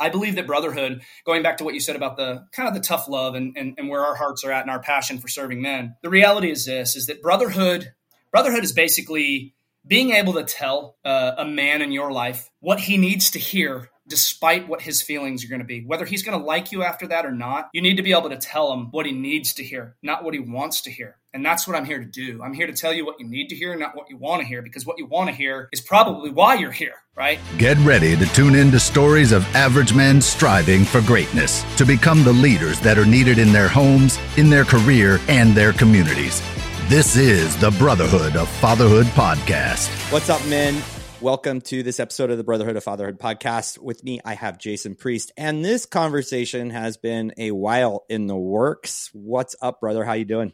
I believe that brotherhood, going back to what you said about the kind of the tough love and, and, and where our hearts are at and our passion for serving men, the reality is this is that brotherhood brotherhood is basically being able to tell uh, a man in your life what he needs to hear despite what his feelings are going to be. Whether he's going to like you after that or not, you need to be able to tell him what he needs to hear, not what he wants to hear. And that's what I'm here to do. I'm here to tell you what you need to hear, not what you want to hear, because what you want to hear is probably why you're here, right? Get ready to tune in to stories of average men striving for greatness, to become the leaders that are needed in their homes, in their career, and their communities. This is the Brotherhood of Fatherhood podcast. What's up, men? Welcome to this episode of the Brotherhood of Fatherhood podcast. With me, I have Jason Priest, and this conversation has been a while in the works. What's up, brother? How you doing?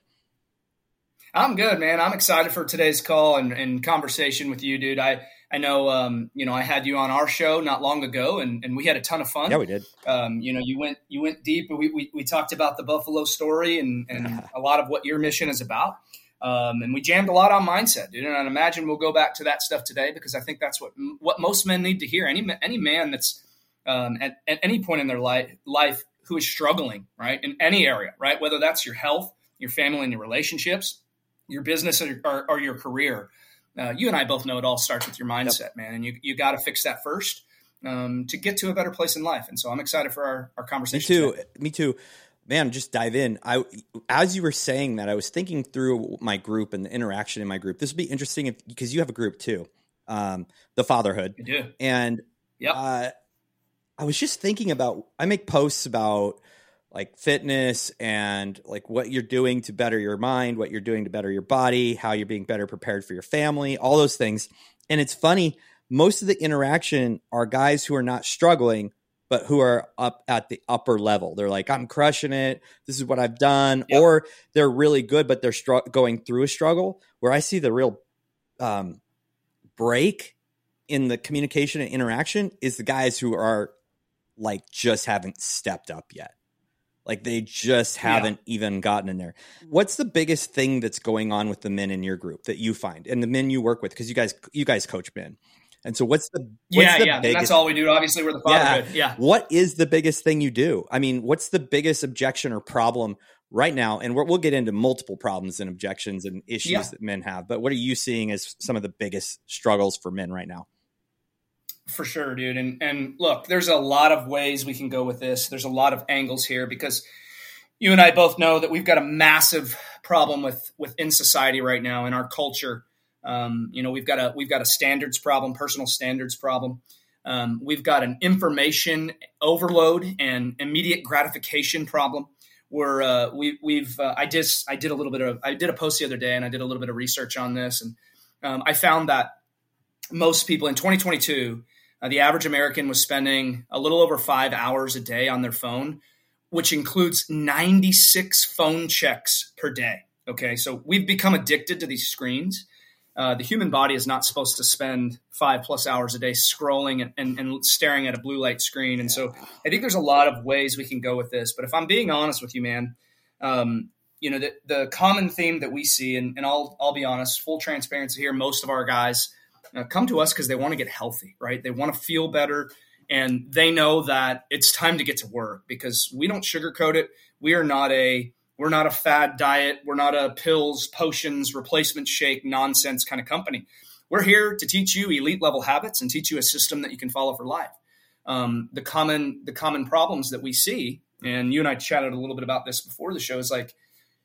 I'm good, man. I'm excited for today's call and, and conversation with you, dude. I I know, um, you know, I had you on our show not long ago, and, and we had a ton of fun. Yeah, we did. Um, you know, you went you went deep. We, we, we talked about the Buffalo story and, and a lot of what your mission is about. Um, and we jammed a lot on mindset, dude. And I imagine we'll go back to that stuff today because I think that's what what most men need to hear. Any any man that's um, at, at any point in their life life who is struggling, right, in any area, right, whether that's your health, your family, and your relationships, your business, or, or, or your career. Uh, you and I both know it all starts with your mindset, yep. man, and you you got to fix that first um, to get to a better place in life. And so I'm excited for our, our conversation. Me too. Today. Me too man, just dive in. I, as you were saying that, I was thinking through my group and the interaction in my group. This would be interesting if, because you have a group too, um, the fatherhood. I do. And yeah, Uh, I was just thinking about, I make posts about like fitness and like what you're doing to better your mind, what you're doing to better your body, how you're being better prepared for your family, all those things. And it's funny, most of the interaction are guys who are not struggling but who are up at the upper level. They're like, I'm crushing it. This is what I've done. Yep. Or they're really good, but they're str- going through a struggle. Where I see the real um, break in the communication and interaction is the guys who are like just haven't stepped up yet. Like they just haven't yeah. even gotten in there. What's the biggest thing that's going on with the men in your group that you find and the men you work with? Because you guys, you guys coach men. And so, what's the what's yeah the yeah? Biggest, that's all we do. Obviously, we're the fatherhood. Yeah. yeah. What is the biggest thing you do? I mean, what's the biggest objection or problem right now? And we will get into multiple problems and objections and issues yeah. that men have. But what are you seeing as some of the biggest struggles for men right now? For sure, dude. And and look, there's a lot of ways we can go with this. There's a lot of angles here because you and I both know that we've got a massive problem with within society right now in our culture um, you know, we've got a we've got a standards problem, personal standards problem. Um, we've got an information overload and immediate gratification problem. Where uh, we, we've uh, I just I did a little bit of I did a post the other day and I did a little bit of research on this and um, I found that most people in 2022 uh, the average American was spending a little over five hours a day on their phone, which includes 96 phone checks per day. Okay, so we've become addicted to these screens. Uh, the human body is not supposed to spend five plus hours a day scrolling and, and, and, staring at a blue light screen. And so I think there's a lot of ways we can go with this. But if I'm being honest with you, man, um, you know, the, the common theme that we see, and, and I'll, I'll be honest, full transparency here, most of our guys uh, come to us because they want to get healthy, right? They want to feel better. And they know that it's time to get to work because we don't sugarcoat it. We are not a we're not a fad diet. We're not a pills, potions, replacement shake nonsense kind of company. We're here to teach you elite level habits and teach you a system that you can follow for life. Um, the common the common problems that we see, and you and I chatted a little bit about this before the show, is like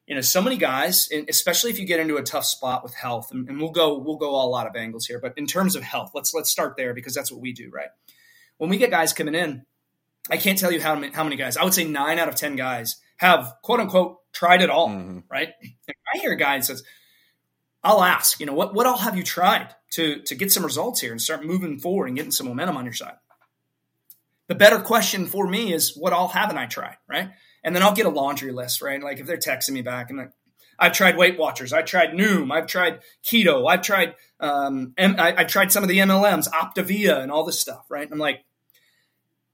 you know so many guys, especially if you get into a tough spot with health, and, and we'll go we'll go a lot of angles here, but in terms of health, let's let's start there because that's what we do, right? When we get guys coming in, I can't tell you how many, how many guys. I would say nine out of ten guys have quote unquote tried it all, mm-hmm. right? And I hear a guy that says, I'll ask, you know, what, what all have you tried to, to get some results here and start moving forward and getting some momentum on your side? The better question for me is, what all haven't I tried, right? And then I'll get a laundry list, right? Like if they're texting me back and like, I've tried Weight Watchers, I've tried Noom, I've tried Keto, I've tried, um, I, I've tried some of the MLMs, Optavia, and all this stuff, right? I'm like,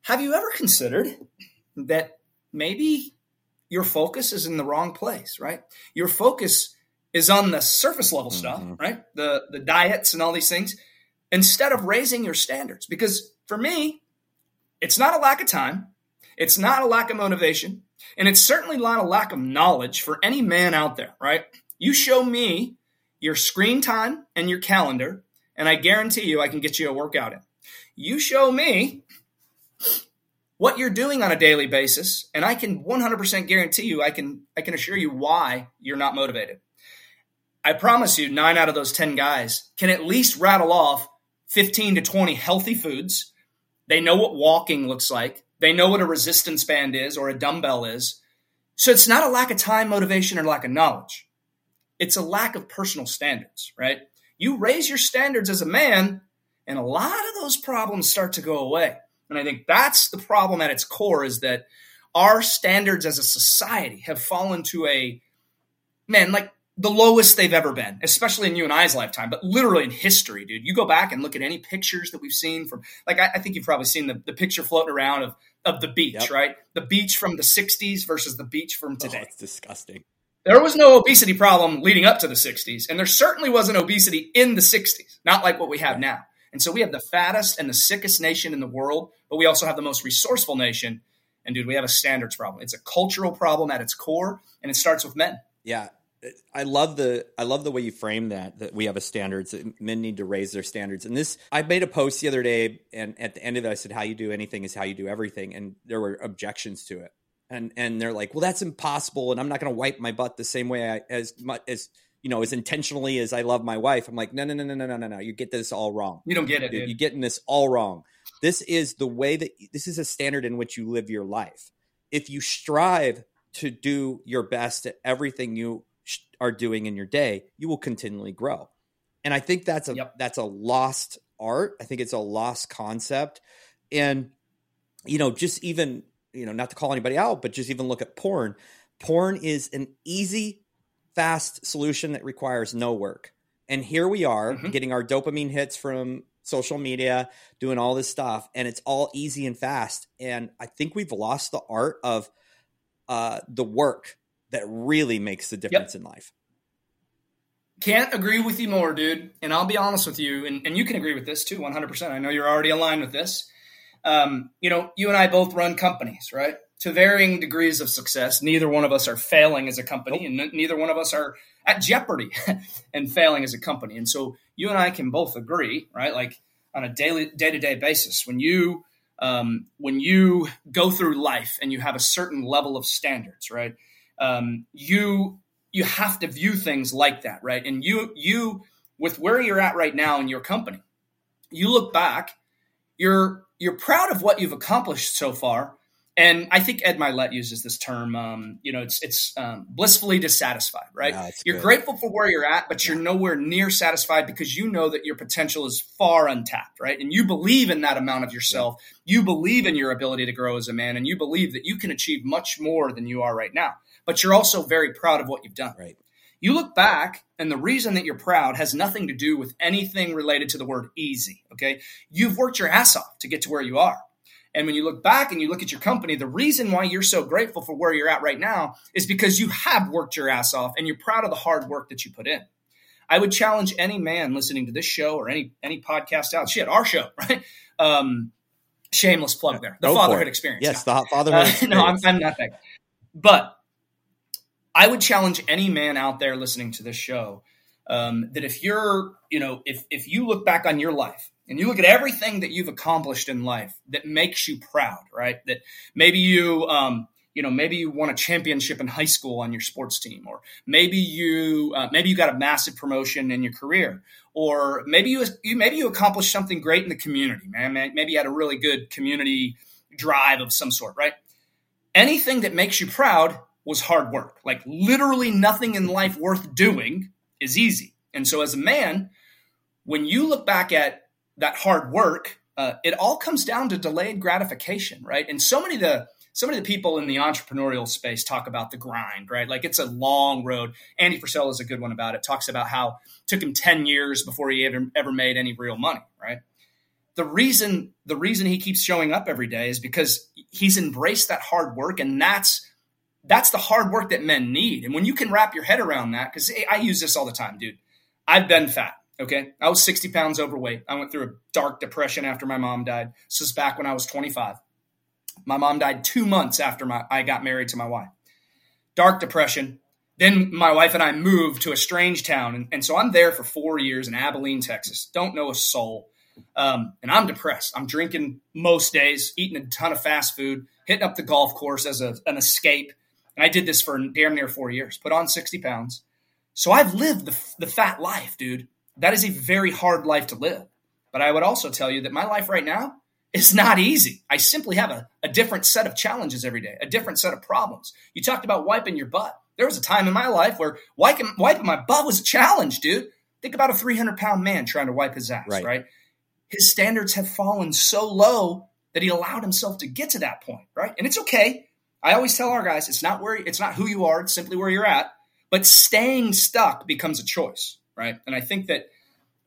have you ever considered that maybe your focus is in the wrong place, right? Your focus is on the surface level stuff, mm-hmm. right? The the diets and all these things instead of raising your standards. Because for me, It's not a lack of time. It's not a lack of motivation. And it's certainly not a lack of knowledge for any man out there, right? You show me your screen time and your calendar, and I guarantee you I can get you a workout in. You show me what you're doing on a daily basis, and I can 100% guarantee you I can I can assure you why you're not motivated. I promise you 9 out of those 10 guys can at least rattle off 15 to 20 healthy foods. They know what walking looks like. They know what a resistance band is or a dumbbell is. So it's not a lack of time, motivation, or lack of knowledge. It's a lack of personal standards, right? You raise your standards as a man, and a lot of those problems start to go away. And I think that's the problem at its core is that our standards as a society have fallen to a man, like the lowest they've ever been, especially in you and I's lifetime, but literally in history, dude. You go back and look at any pictures that we've seen from, like, I, I think you've probably seen the, the picture floating around of of the beach, yep. right? The beach from the 60s versus the beach from oh, today. Oh, it's disgusting. There was no obesity problem leading up to the 60s, and there certainly wasn't obesity in the 60s, not like what we have now. And so we have the fattest and the sickest nation in the world, but we also have the most resourceful nation. And dude, we have a standards problem. It's a cultural problem at its core, and it starts with men. Yeah. I love the I love the way you frame that that we have a standards that men need to raise their standards. And this I made a post the other day and at the end of it I said how you do anything is how you do everything and there were objections to it. And and they're like, "Well, that's impossible and I'm not going to wipe my butt the same way I, as much as you know, as intentionally as I love my wife." I'm like, "No, no, no, no, no, no, no, no. You get this all wrong. You don't get it. Dude. You're getting this all wrong. This is the way that this is a standard in which you live your life. If you strive to do your best at everything you are doing in your day, you will continually grow. And I think that's a yep. that's a lost art. I think it's a lost concept. And you know, just even, you know, not to call anybody out, but just even look at porn. Porn is an easy, fast solution that requires no work. And here we are mm-hmm. getting our dopamine hits from social media, doing all this stuff, and it's all easy and fast. And I think we've lost the art of uh, the work that really makes the difference yep. in life. Can't agree with you more, dude. And I'll be honest with you, and, and you can agree with this too, 100%. I know you're already aligned with this. Um, you know, you and I both run companies, right? To varying degrees of success. Neither one of us are failing as a company, and neither one of us are at jeopardy and failing as a company. And so you and I can both agree, right? Like on a daily, day to day basis, when you um, when you go through life and you have a certain level of standards, right? um, you you have to view things like that, right? And you you with where you're at right now in your company, you look back, you're you're proud of what you've accomplished so far. And I think Ed Mylett uses this term. Um, you know, it's it's um, blissfully dissatisfied, right? Yeah, you're good. grateful for where you're at, but you're nowhere near satisfied because you know that your potential is far untapped, right? And you believe in that amount of yourself. Yeah. You believe in your ability to grow as a man, and you believe that you can achieve much more than you are right now but you're also very proud of what you've done. Right. You look back, and the reason that you're proud has nothing to do with anything related to the word easy. Okay. You've worked your ass off to get to where you are. And when you look back and you look at your company, the reason why you're so grateful for where you're at right now is because you have worked your ass off and you're proud of the hard work that you put in. I would challenge any man listening to this show or any any podcast out, shit, our show, right? Um, shameless plug there. The Go fatherhood experience. Yes, the fatherhood. Uh, no, I'm, I'm not that. But I would challenge any man out there listening to this show um, that if you're, you know, if if you look back on your life and you look at everything that you've accomplished in life that makes you proud, right? That maybe you, um, you know, maybe you won a championship in high school on your sports team, or maybe you, uh, maybe you got a massive promotion in your career, or maybe you, you, maybe you accomplished something great in the community, man. Maybe you had a really good community drive of some sort, right? Anything that makes you proud was hard work. Like literally nothing in life worth doing is easy. And so as a man, when you look back at that hard work, uh, it all comes down to delayed gratification, right? And so many of the so many of the people in the entrepreneurial space talk about the grind, right? Like it's a long road. Andy Frisella is a good one about it. Talks about how it took him 10 years before he ever, ever made any real money, right? The reason the reason he keeps showing up every day is because he's embraced that hard work and that's that's the hard work that men need. And when you can wrap your head around that, because I use this all the time, dude. I've been fat. Okay. I was 60 pounds overweight. I went through a dark depression after my mom died. This was back when I was 25. My mom died two months after my, I got married to my wife. Dark depression. Then my wife and I moved to a strange town. And, and so I'm there for four years in Abilene, Texas. Don't know a soul. Um, and I'm depressed. I'm drinking most days, eating a ton of fast food, hitting up the golf course as a, an escape. And I did this for damn near four years, put on 60 pounds. So I've lived the, the fat life, dude. That is a very hard life to live. But I would also tell you that my life right now is not easy. I simply have a, a different set of challenges every day, a different set of problems. You talked about wiping your butt. There was a time in my life where wiping, wiping my butt was a challenge, dude. Think about a 300 pound man trying to wipe his ass, right. right? His standards have fallen so low that he allowed himself to get to that point, right? And it's okay. I always tell our guys, it's not where it's not who you are, it's simply where you're at. But staying stuck becomes a choice, right? And I think that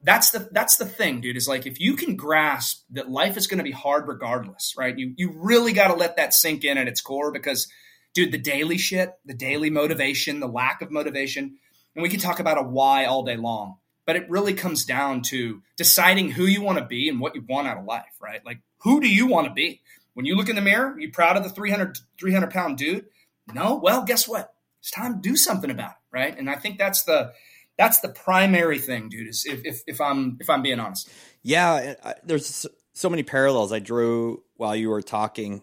that's the that's the thing, dude. Is like if you can grasp that life is going to be hard regardless, right? You you really got to let that sink in at its core because, dude, the daily shit, the daily motivation, the lack of motivation, and we can talk about a why all day long, but it really comes down to deciding who you want to be and what you want out of life, right? Like who do you want to be? When you look in the mirror, you proud of the 300 300 pound dude? No, well, guess what? It's time to do something about it, right? And I think that's the that's the primary thing, dude. Is if if, if I'm if I'm being honest. Yeah, there's so many parallels I drew while you were talking.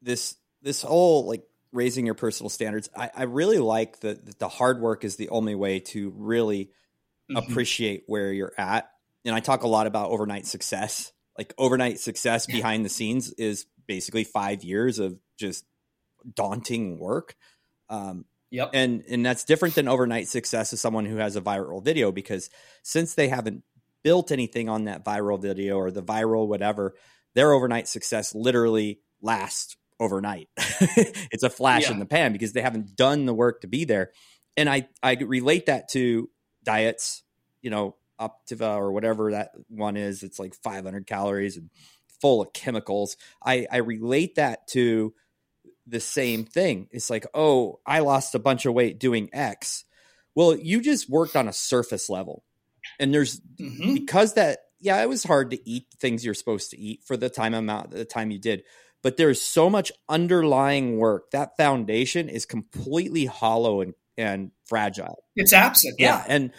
This this whole like raising your personal standards. I, I really like that the hard work is the only way to really mm-hmm. appreciate where you're at. And I talk a lot about overnight success. Like overnight success behind the scenes is basically five years of just daunting work. Um, Yep. And and that's different than overnight success of someone who has a viral video because since they haven't built anything on that viral video or the viral whatever, their overnight success literally lasts overnight. it's a flash yeah. in the pan because they haven't done the work to be there. And I I relate that to diets, you know, Optiva or whatever that one is. It's like 500 calories and full of chemicals. I I relate that to the same thing. It's like, oh, I lost a bunch of weight doing X. Well, you just worked on a surface level. And there's mm-hmm. because that, yeah, it was hard to eat things you're supposed to eat for the time amount, the time you did. But there's so much underlying work. That foundation is completely hollow and, and fragile. It's absent. Yeah. yeah. And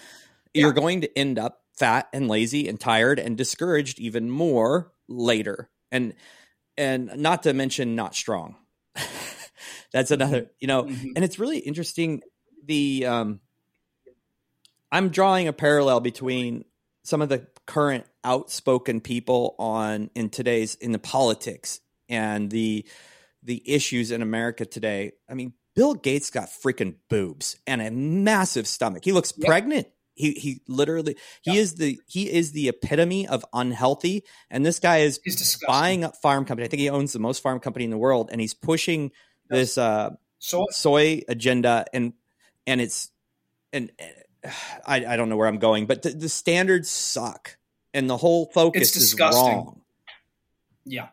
yeah. you're going to end up fat and lazy and tired and discouraged even more later. And, and not to mention not strong that's another, you know, mm-hmm. and it's really interesting. The um, I'm drawing a parallel between some of the current outspoken people on in today's in the politics and the the issues in America today. I mean, Bill Gates got freaking boobs and a massive stomach. He looks yep. pregnant. He he literally he is the he is the epitome of unhealthy. And this guy is buying up farm company. I think he owns the most farm company in the world, and he's pushing this uh, soy. soy agenda, and and it's and I I don't know where I'm going, but the, the standards suck, and the whole focus is wrong. Yeah.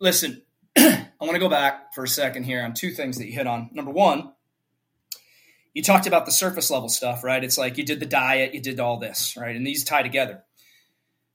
Listen, I want to go back for a second here on two things that you hit on. Number one you talked about the surface level stuff, right? It's like you did the diet, you did all this, right? And these tie together.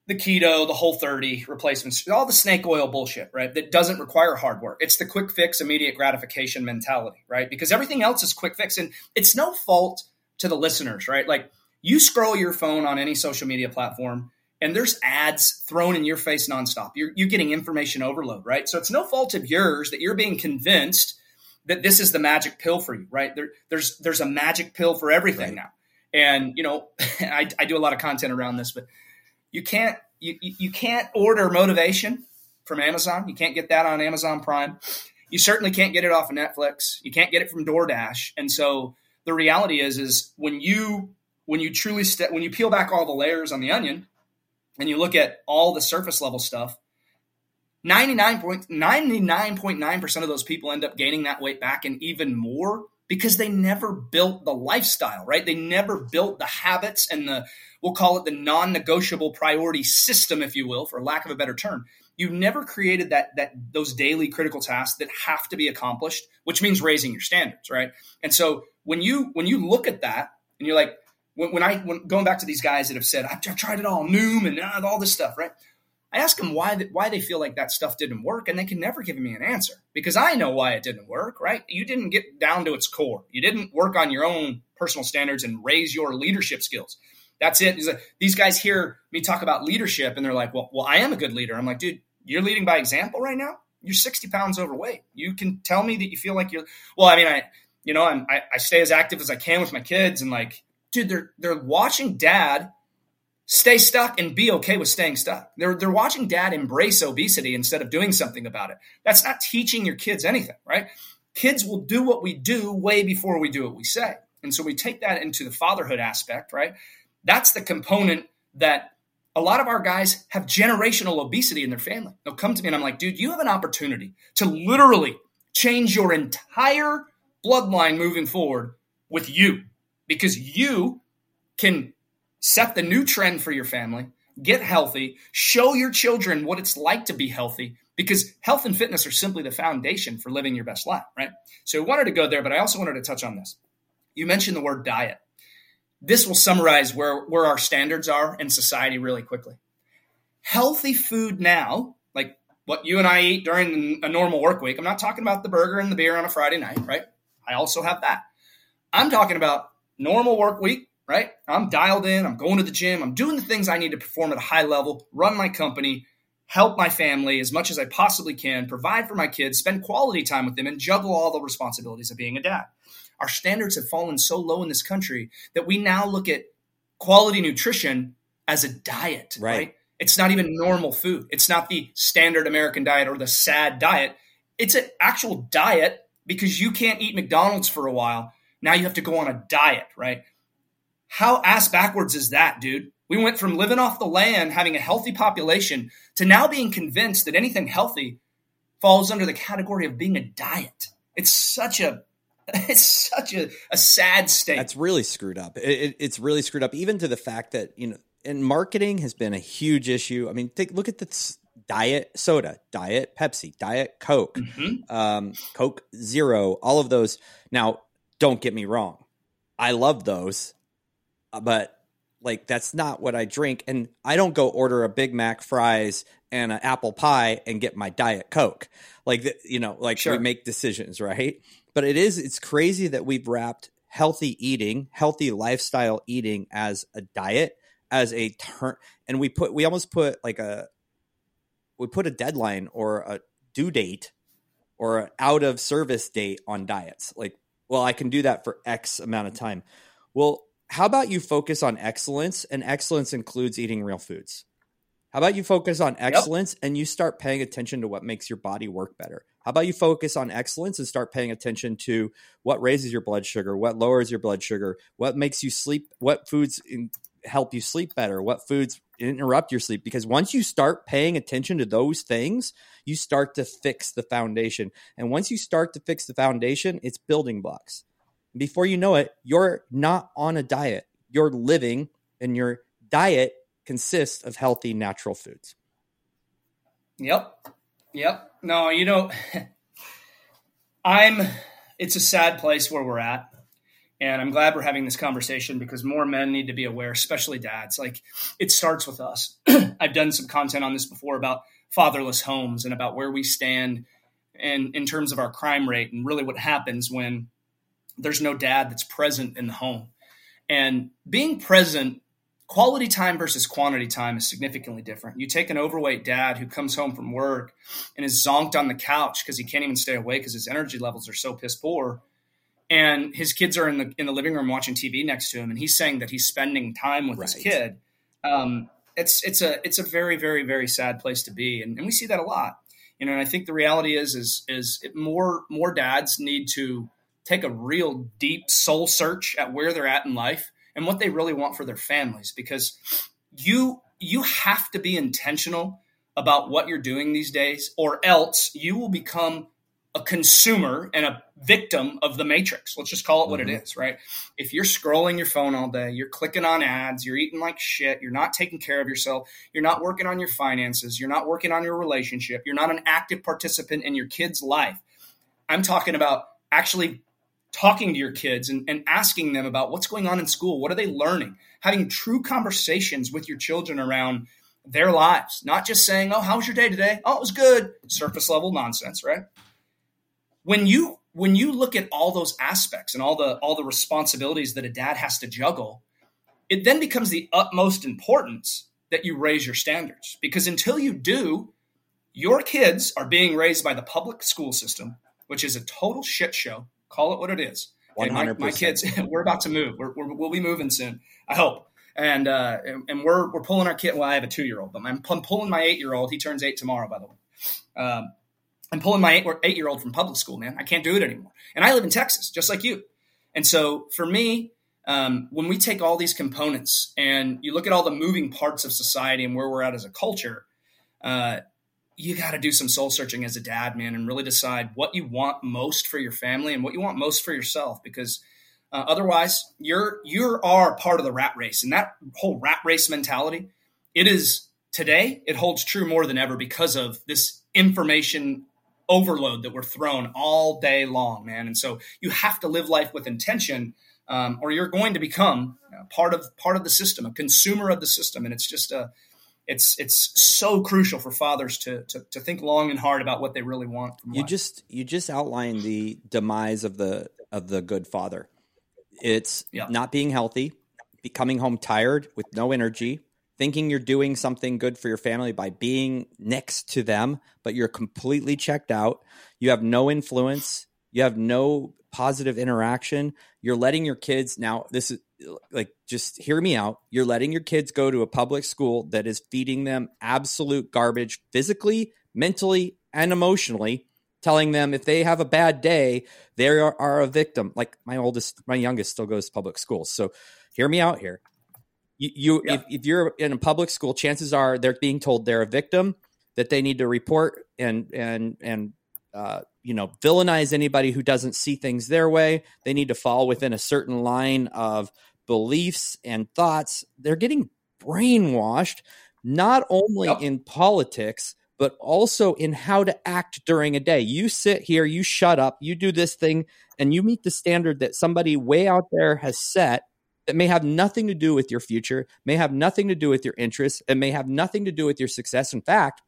The keto, the whole 30 replacements, all the snake oil bullshit, right? That doesn't require hard work. It's the quick fix, immediate gratification mentality, right? Because everything else is quick fix. And it's no fault to the listeners, right? Like you scroll your phone on any social media platform and there's ads thrown in your face nonstop. You're, you're getting information overload, right? So it's no fault of yours that you're being convinced that this is the magic pill for you, right? There, there's there's a magic pill for everything right. now, and you know, I, I do a lot of content around this, but you can't you you can't order motivation from Amazon. You can't get that on Amazon Prime. You certainly can't get it off of Netflix. You can't get it from DoorDash. And so the reality is, is when you when you truly st- when you peel back all the layers on the onion, and you look at all the surface level stuff, 99.9% of those people end up gaining that weight back and even more because they never built the lifestyle, right? They never built the habits and the, we'll call it the non negotiable priority system, if you will, for lack of a better term. You've never created that, that, those daily critical tasks that have to be accomplished, which means raising your standards, right? And so when you, when you look at that and you're like, when, when I, when going back to these guys that have said, I've, I've tried it all, Noom and uh, all this stuff, right? I ask them why why they feel like that stuff didn't work, and they can never give me an answer because I know why it didn't work. Right? You didn't get down to its core. You didn't work on your own personal standards and raise your leadership skills. That's it. These guys hear me talk about leadership, and they're like, "Well, well, I am a good leader." I'm like, "Dude, you're leading by example right now. You're 60 pounds overweight. You can tell me that you feel like you're. Well, I mean, I, you know, I'm, I, I stay as active as I can with my kids, and like, dude, they're they're watching dad stay stuck and be okay with staying stuck. They're they're watching dad embrace obesity instead of doing something about it. That's not teaching your kids anything, right? Kids will do what we do way before we do what we say. And so we take that into the fatherhood aspect, right? That's the component that a lot of our guys have generational obesity in their family. They'll come to me and I'm like, dude, you have an opportunity to literally change your entire bloodline moving forward with you because you can set the new trend for your family, get healthy, show your children what it's like to be healthy because health and fitness are simply the foundation for living your best life, right? So I wanted to go there, but I also wanted to touch on this. You mentioned the word diet this will summarize where, where our standards are in society really quickly. Healthy food now, like what you and I eat during a normal work week, I'm not talking about the burger and the beer on a Friday night, right? I also have that. I'm talking about normal work week, right? I'm dialed in, I'm going to the gym, I'm doing the things I need to perform at a high level, run my company, help my family as much as I possibly can, provide for my kids, spend quality time with them, and juggle all the responsibilities of being a dad our standards have fallen so low in this country that we now look at quality nutrition as a diet, right? right? It's not even normal food. It's not the standard American diet or the sad diet. It's an actual diet because you can't eat McDonald's for a while. Now you have to go on a diet, right? How ass backwards is that, dude? We went from living off the land, having a healthy population, to now being convinced that anything healthy falls under the category of being a diet. It's such a It's such a, a sad state. That's really screwed up. It, it, it's really screwed up, even to the fact that, you know, and marketing has been a huge issue. I mean, take look at this diet soda, diet Pepsi, diet Coke, mm-hmm. um, Coke Zero, all of those. Now, don't get me wrong. I love those, Uh, but like that's not what I drink. And I don't go order a Big Mac, fries, and an apple pie and get my diet Coke. Like, you know, like sure. we make decisions, right? But it is it's crazy that we've wrapped healthy eating, healthy lifestyle eating as a diet, as a turn and we put we almost put like a we put a deadline or a due date or an out of service date on diets. Like, well, I can do that for X amount of time. Well, how about you focus on excellence? And excellence includes eating real foods. How about you focus on excellence yep. and you start paying attention to what makes your body work better? How about you focus on excellence and start paying attention to what raises your blood sugar, what lowers your blood sugar, what makes you sleep, what foods help you sleep better, what foods interrupt your sleep? Because once you start paying attention to those things, you start to fix the foundation. And once you start to fix the foundation, it's building blocks. Before you know it, you're not on a diet. You're living, and your diet consists of healthy, natural foods. Yep. Yep. No, you know, I'm, it's a sad place where we're at. And I'm glad we're having this conversation because more men need to be aware, especially dads. Like it starts with us. I've done some content on this before about fatherless homes and about where we stand and in terms of our crime rate and really what happens when there's no dad that's present in the home. And being present quality time versus quantity time is significantly different. You take an overweight dad who comes home from work and is zonked on the couch because he can't even stay awake because his energy levels are so piss poor. And his kids are in the in the living room watching TV next to him, and he's saying that he's spending time with right. his kid. Um, it's it's a it's a very very very sad place to be, and, and we see that a lot. You know, and I think the reality is is is more more dads need to take a real deep soul search at where they're at in life and what they really want for their families because you you have to be intentional about what you're doing these days or else you will become a consumer and a victim of the matrix. Let's just call it what mm-hmm. it is, right? If you're scrolling your phone all day, you're clicking on ads, you're eating like shit, you're not taking care of yourself, you're not working on your finances, you're not working on your relationship, you're not an active participant in your kid's life. I'm talking about actually talking to your kids and, and asking them about what's going on in school. What are they learning? Having true conversations with your children around their lives, not just saying, "Oh, how was your day today?" "Oh, it was good." Surface level nonsense, right? When you when you look at all those aspects and all the all the responsibilities that a dad has to juggle, it then becomes the utmost importance that you raise your standards because until you do, your kids are being raised by the public school system, which is a total shit show. Call it what it is. My, my, kids, we're about to move. We're, we will be moving soon. I hope. And, uh, and we're, we're pulling our kid. Well, I have a two year old, but I'm, I'm pulling my eight year old. He turns eight tomorrow, by the way. Um, I'm pulling my eight, eight year old from public school, man. I can't do it anymore. And I live in Texas, just like you. And so for me, um, when we take all these components and you look at all the moving parts of society and where we're at as a culture, uh, you got to do some soul searching as a dad, man, and really decide what you want most for your family and what you want most for yourself. Because uh, otherwise, you're you are part of the rat race, and that whole rat race mentality, it is today. It holds true more than ever because of this information overload that we're thrown all day long, man. And so you have to live life with intention, um, or you're going to become part of part of the system, a consumer of the system, and it's just a it's it's so crucial for fathers to, to to, think long and hard about what they really want. you life. just you just outlined the demise of the of the good father. It's yeah. not being healthy, coming home tired with no energy, thinking you're doing something good for your family by being next to them, but you're completely checked out. You have no influence. You have no positive interaction. You're letting your kids now. This is like just hear me out. You're letting your kids go to a public school that is feeding them absolute garbage physically, mentally, and emotionally, telling them if they have a bad day, they are, are a victim. Like my oldest, my youngest still goes to public schools. So hear me out here. You, you yeah. if, if you're in a public school, chances are they're being told they're a victim that they need to report and and and uh, you know villainize anybody who doesn't see things their way. They need to fall within a certain line of beliefs and thoughts. They're getting brainwashed not only yep. in politics but also in how to act during a day. You sit here, you shut up, you do this thing, and you meet the standard that somebody way out there has set that may have nothing to do with your future, may have nothing to do with your interests, and may have nothing to do with your success. In fact,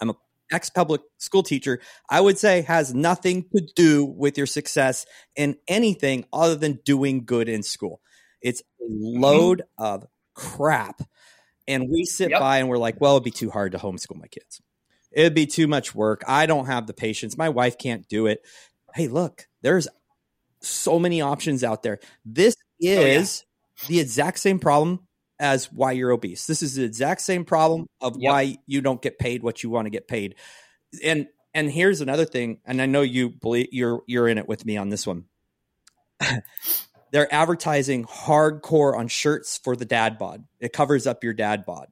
I'm a ex public school teacher, I would say has nothing to do with your success in anything other than doing good in school. It's a mm-hmm. load of crap. And we sit yep. by and we're like, well, it'd be too hard to homeschool my kids. It'd be too much work. I don't have the patience. My wife can't do it. Hey, look, there's so many options out there. This is oh, yeah. the exact same problem as why you're obese. This is the exact same problem of yep. why you don't get paid what you want to get paid. And and here's another thing, and I know you believe you're you're in it with me on this one. They're advertising hardcore on shirts for the dad bod. It covers up your dad bod.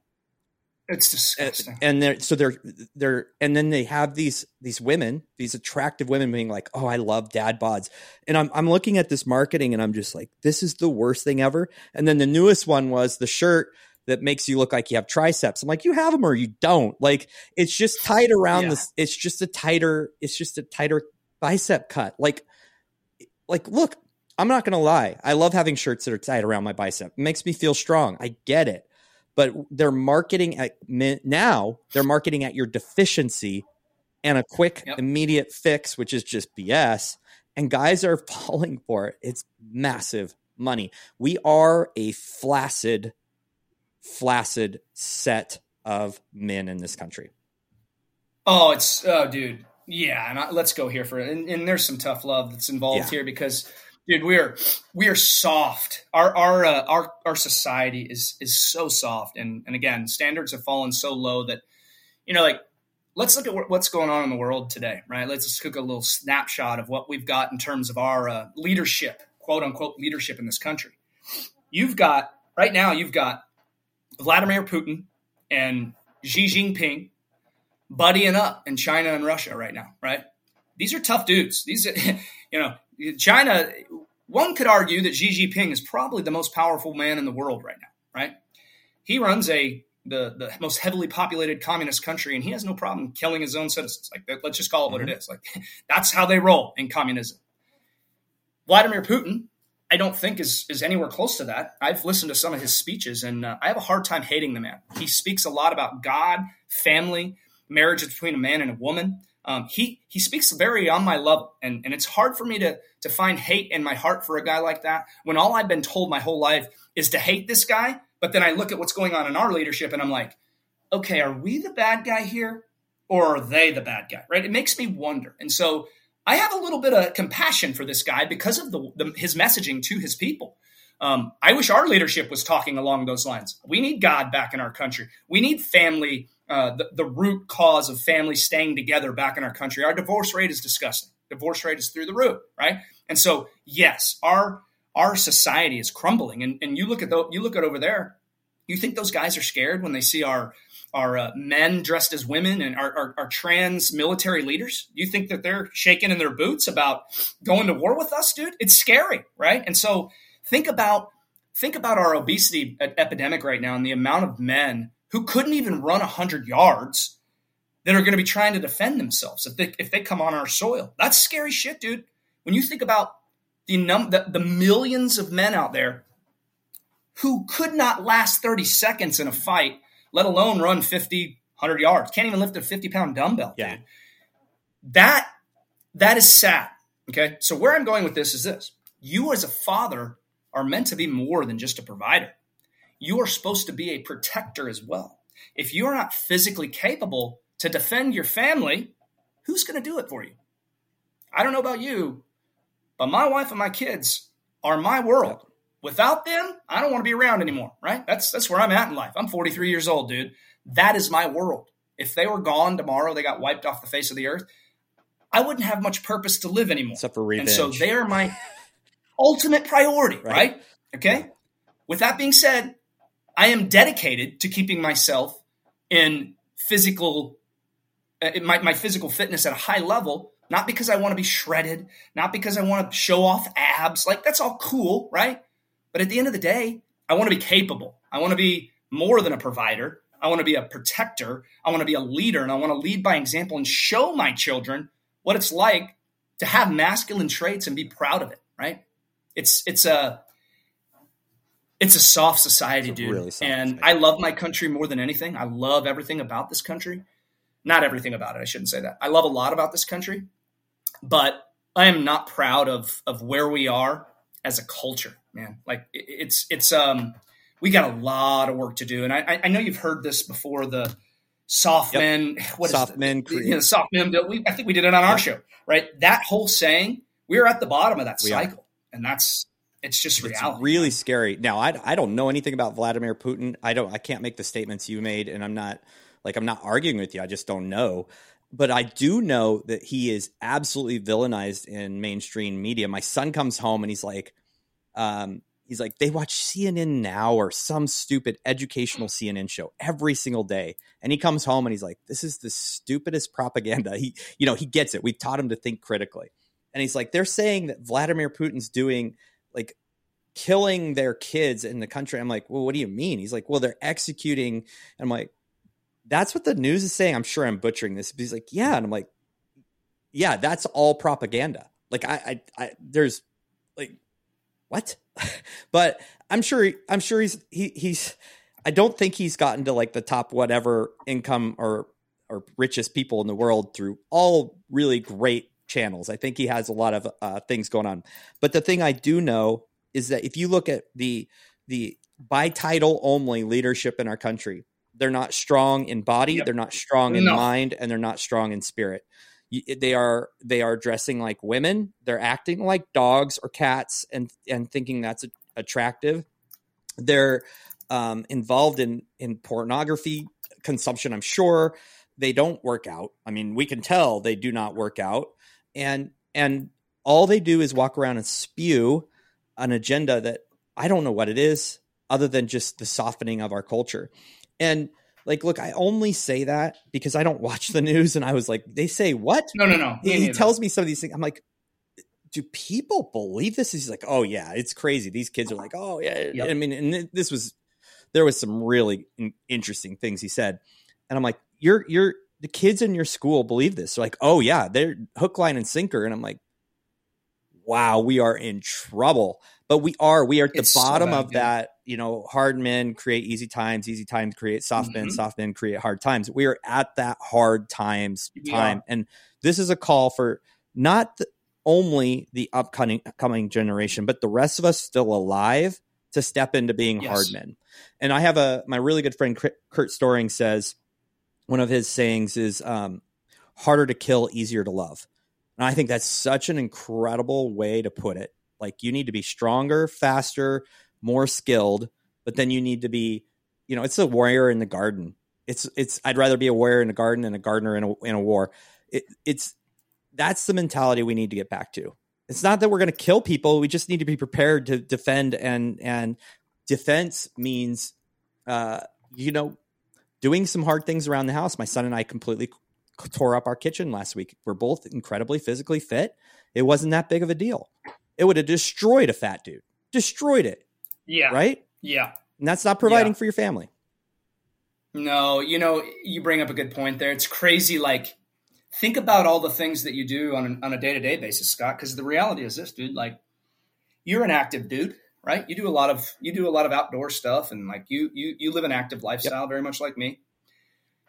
It's disgusting. And they're so they're they're and then they have these these women, these attractive women being like, "Oh, I love dad bods." And I'm I'm looking at this marketing and I'm just like, "This is the worst thing ever." And then the newest one was the shirt that makes you look like you have triceps. I'm like, "You have them or you don't." Like it's just tight around yeah. this it's just a tighter it's just a tighter bicep cut. Like like look, I'm not going to lie. I love having shirts that are tied around my bicep. It makes me feel strong. I get it but they're marketing at now they're marketing at your deficiency and a quick yep. immediate fix which is just bs and guys are falling for it it's massive money we are a flaccid flaccid set of men in this country oh it's oh dude yeah and I, let's go here for it and, and, there's some tough love that's involved yeah. here because dude we are we are soft. Our our uh, our our society is is so soft. And and again standards have fallen so low that you know like let's look at what's going on in the world today right? Let's just take a little snapshot of what we've got in terms of our uh, leadership quote unquote leadership in this country. You've got right now you've got vladimir putin and xi jinping buddying up in china and russia right now right? These are tough dudes. These are you know China, one could argue that Xi Jinping is probably the most powerful man in the world right now, right? He runs a the, the most heavily populated communist country, and he has no problem killing his own citizens. Like, let's just call it what mm-hmm. it is. Like, that's how they roll in communism. Vladimir Putin I don't think is is anywhere close to that. I've listened to some of his speeches, and uh, I have a hard time hating the man. He speaks a lot about God, family, marriage between a man and a woman. Um, he he speaks very on my level, and and it's hard for me to to find hate in my heart for a guy like that when all I've been told my whole life is to hate this guy. But then I look at what's going on in our leadership, and I'm like, okay, are we the bad guy here, or are they the bad guy? Right? It makes me wonder, and so I have a little bit of compassion for this guy because of the, the his messaging to his people. Um, I wish our leadership was talking along those lines. We need God back in our country. We need family, uh, the, the root cause of families staying together back in our country. Our divorce rate is disgusting. Divorce rate is through the roof, right? And so, yes, our our society is crumbling. And, and you look at the, you look at over there. You think those guys are scared when they see our our uh, men dressed as women and our, our, our, trans military leaders? You think that they're shaking in their boots about going to war with us, dude? It's scary, right? And so think about think about our obesity epidemic right now and the amount of men who couldn't even run 100 yards that are going to be trying to defend themselves if they, if they come on our soil. That's scary shit, dude. When you think about the, num- the, the millions of men out there who could not last 30 seconds in a fight let alone run 50, 100 yards. Can't even lift a 50 pound dumbbell. Yeah. Dude. That, that is sad. Okay. So where I'm going with this is this. You as a father are meant to be more than just a provider. You are supposed to be a protector as well. If you are not physically capable to defend your family, who's going to do it for you? I don't know about you, but my wife and my kids are my world. Without them, I don't want to be around anymore, right? That's that's where I'm at in life. I'm 43 years old, dude. That is my world. If they were gone tomorrow, they got wiped off the face of the earth, I wouldn't have much purpose to live anymore. Except for revenge. And so they are my ultimate priority, right? right? Okay. With that being said, I am dedicated to keeping myself in physical, uh, my, my physical fitness at a high level, not because I want to be shredded, not because I want to show off abs. Like that's all cool, right? But at the end of the day, I want to be capable. I want to be more than a provider. I want to be a protector. I want to be a leader and I want to lead by example and show my children what it's like to have masculine traits and be proud of it, right? It's it's a it's a soft society, dude. Really soft and society. I love my country more than anything. I love everything about this country. Not everything about it, I shouldn't say that. I love a lot about this country, but I am not proud of of where we are as a culture man. Like it's it's um we got a lot of work to do, and I I know you've heard this before. The soft yep. men, what soft men, you know, soft men. We, I think we did it on our show, right? That whole saying, we're at the bottom of that we cycle, are. and that's it's just reality. It's really scary. Now, I I don't know anything about Vladimir Putin. I don't. I can't make the statements you made, and I'm not like I'm not arguing with you. I just don't know. But I do know that he is absolutely villainized in mainstream media. My son comes home and he's like, um, he's like they watch CNN now or some stupid educational CNN show every single day. And he comes home and he's like, this is the stupidest propaganda. He, you know, he gets it. We've taught him to think critically. And he's like, they're saying that Vladimir Putin's doing like killing their kids in the country. I'm like, well, what do you mean? He's like, well, they're executing. And I'm like, that's what the news is saying. I'm sure I'm butchering this. But he's like, yeah. And I'm like, yeah, that's all propaganda. Like I, I, I there's like what? but I'm sure I'm sure he's he, he's I don't think he's gotten to like the top whatever income or or richest people in the world through all really great channels. I think he has a lot of uh, things going on. But the thing I do know is that if you look at the the by title only leadership in our country, they're not strong in body, yep. they're not strong in no. mind, and they're not strong in spirit they are they are dressing like women they're acting like dogs or cats and and thinking that's attractive they're um, involved in in pornography consumption i'm sure they don't work out i mean we can tell they do not work out and and all they do is walk around and spew an agenda that i don't know what it is other than just the softening of our culture and like, look, I only say that because I don't watch the news, and I was like, they say what? No, no, no. He, he tells me some of these things. I'm like, do people believe this? He's like, oh yeah, it's crazy. These kids are like, oh yeah. Yep. I mean, and this was there was some really interesting things he said, and I'm like, you're you're the kids in your school believe this. They're like, oh yeah, they're hook, line, and sinker, and I'm like, wow, we are in trouble. But we are, we are at the It's so bottom bad, of that, you know, hard men create easy times, easy times create soft men, Mhm. soft men create hard times. We are at that hard times time. And this is a call for not the, only the upcoming coming generation, but the rest of us still alive to step into being Yes. hard men. And I have a my really good friend Kurt Storing says one of his sayings is um, harder to kill, easier to love. And I think that's such an incredible way to put it. Like you need to be stronger, faster, more skilled, but then you need to be, you know, it's a warrior in the garden. It's it's I'd rather be a warrior in a garden than a gardener in a in a war. It, it's that's the mentality we need to get back to. It's not that we're going to kill people. We just need to be prepared to defend and and defense means uh you know doing some hard things around the house. My son and I completely tore up our kitchen last week. We're both incredibly physically fit. It wasn't that big of a deal. It would have destroyed a fat dude. Destroyed it, Yeah. right? Yeah. And that's not providing Yeah. for your family. No, you know, you bring up a good point there. It's crazy. Like, think about all the things that you do on, on a day to day basis, Scott. Because the reality is this, dude. Like, you're an active dude, right? You do a lot of you do a lot of outdoor stuff, and like you you you live an active lifestyle, very much like me.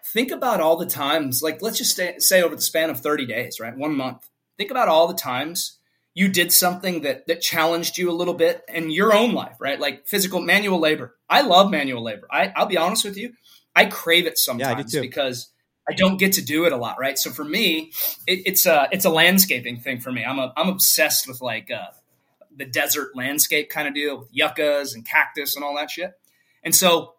Think about all the times. Like, let's just say, say over the span of 30 days, right? One month. Think about all the times you did something that that challenged you a little bit in your own life, right? Like physical manual labor. I love manual labor. I, I'll be honest with you. I crave it sometimes too. because I don't get to do it a lot, right? So for me, it, it's a it's a landscaping thing for me. I'm a I'm obsessed with like uh, the desert landscape kind of deal with yuccas and cactus and all that shit. And so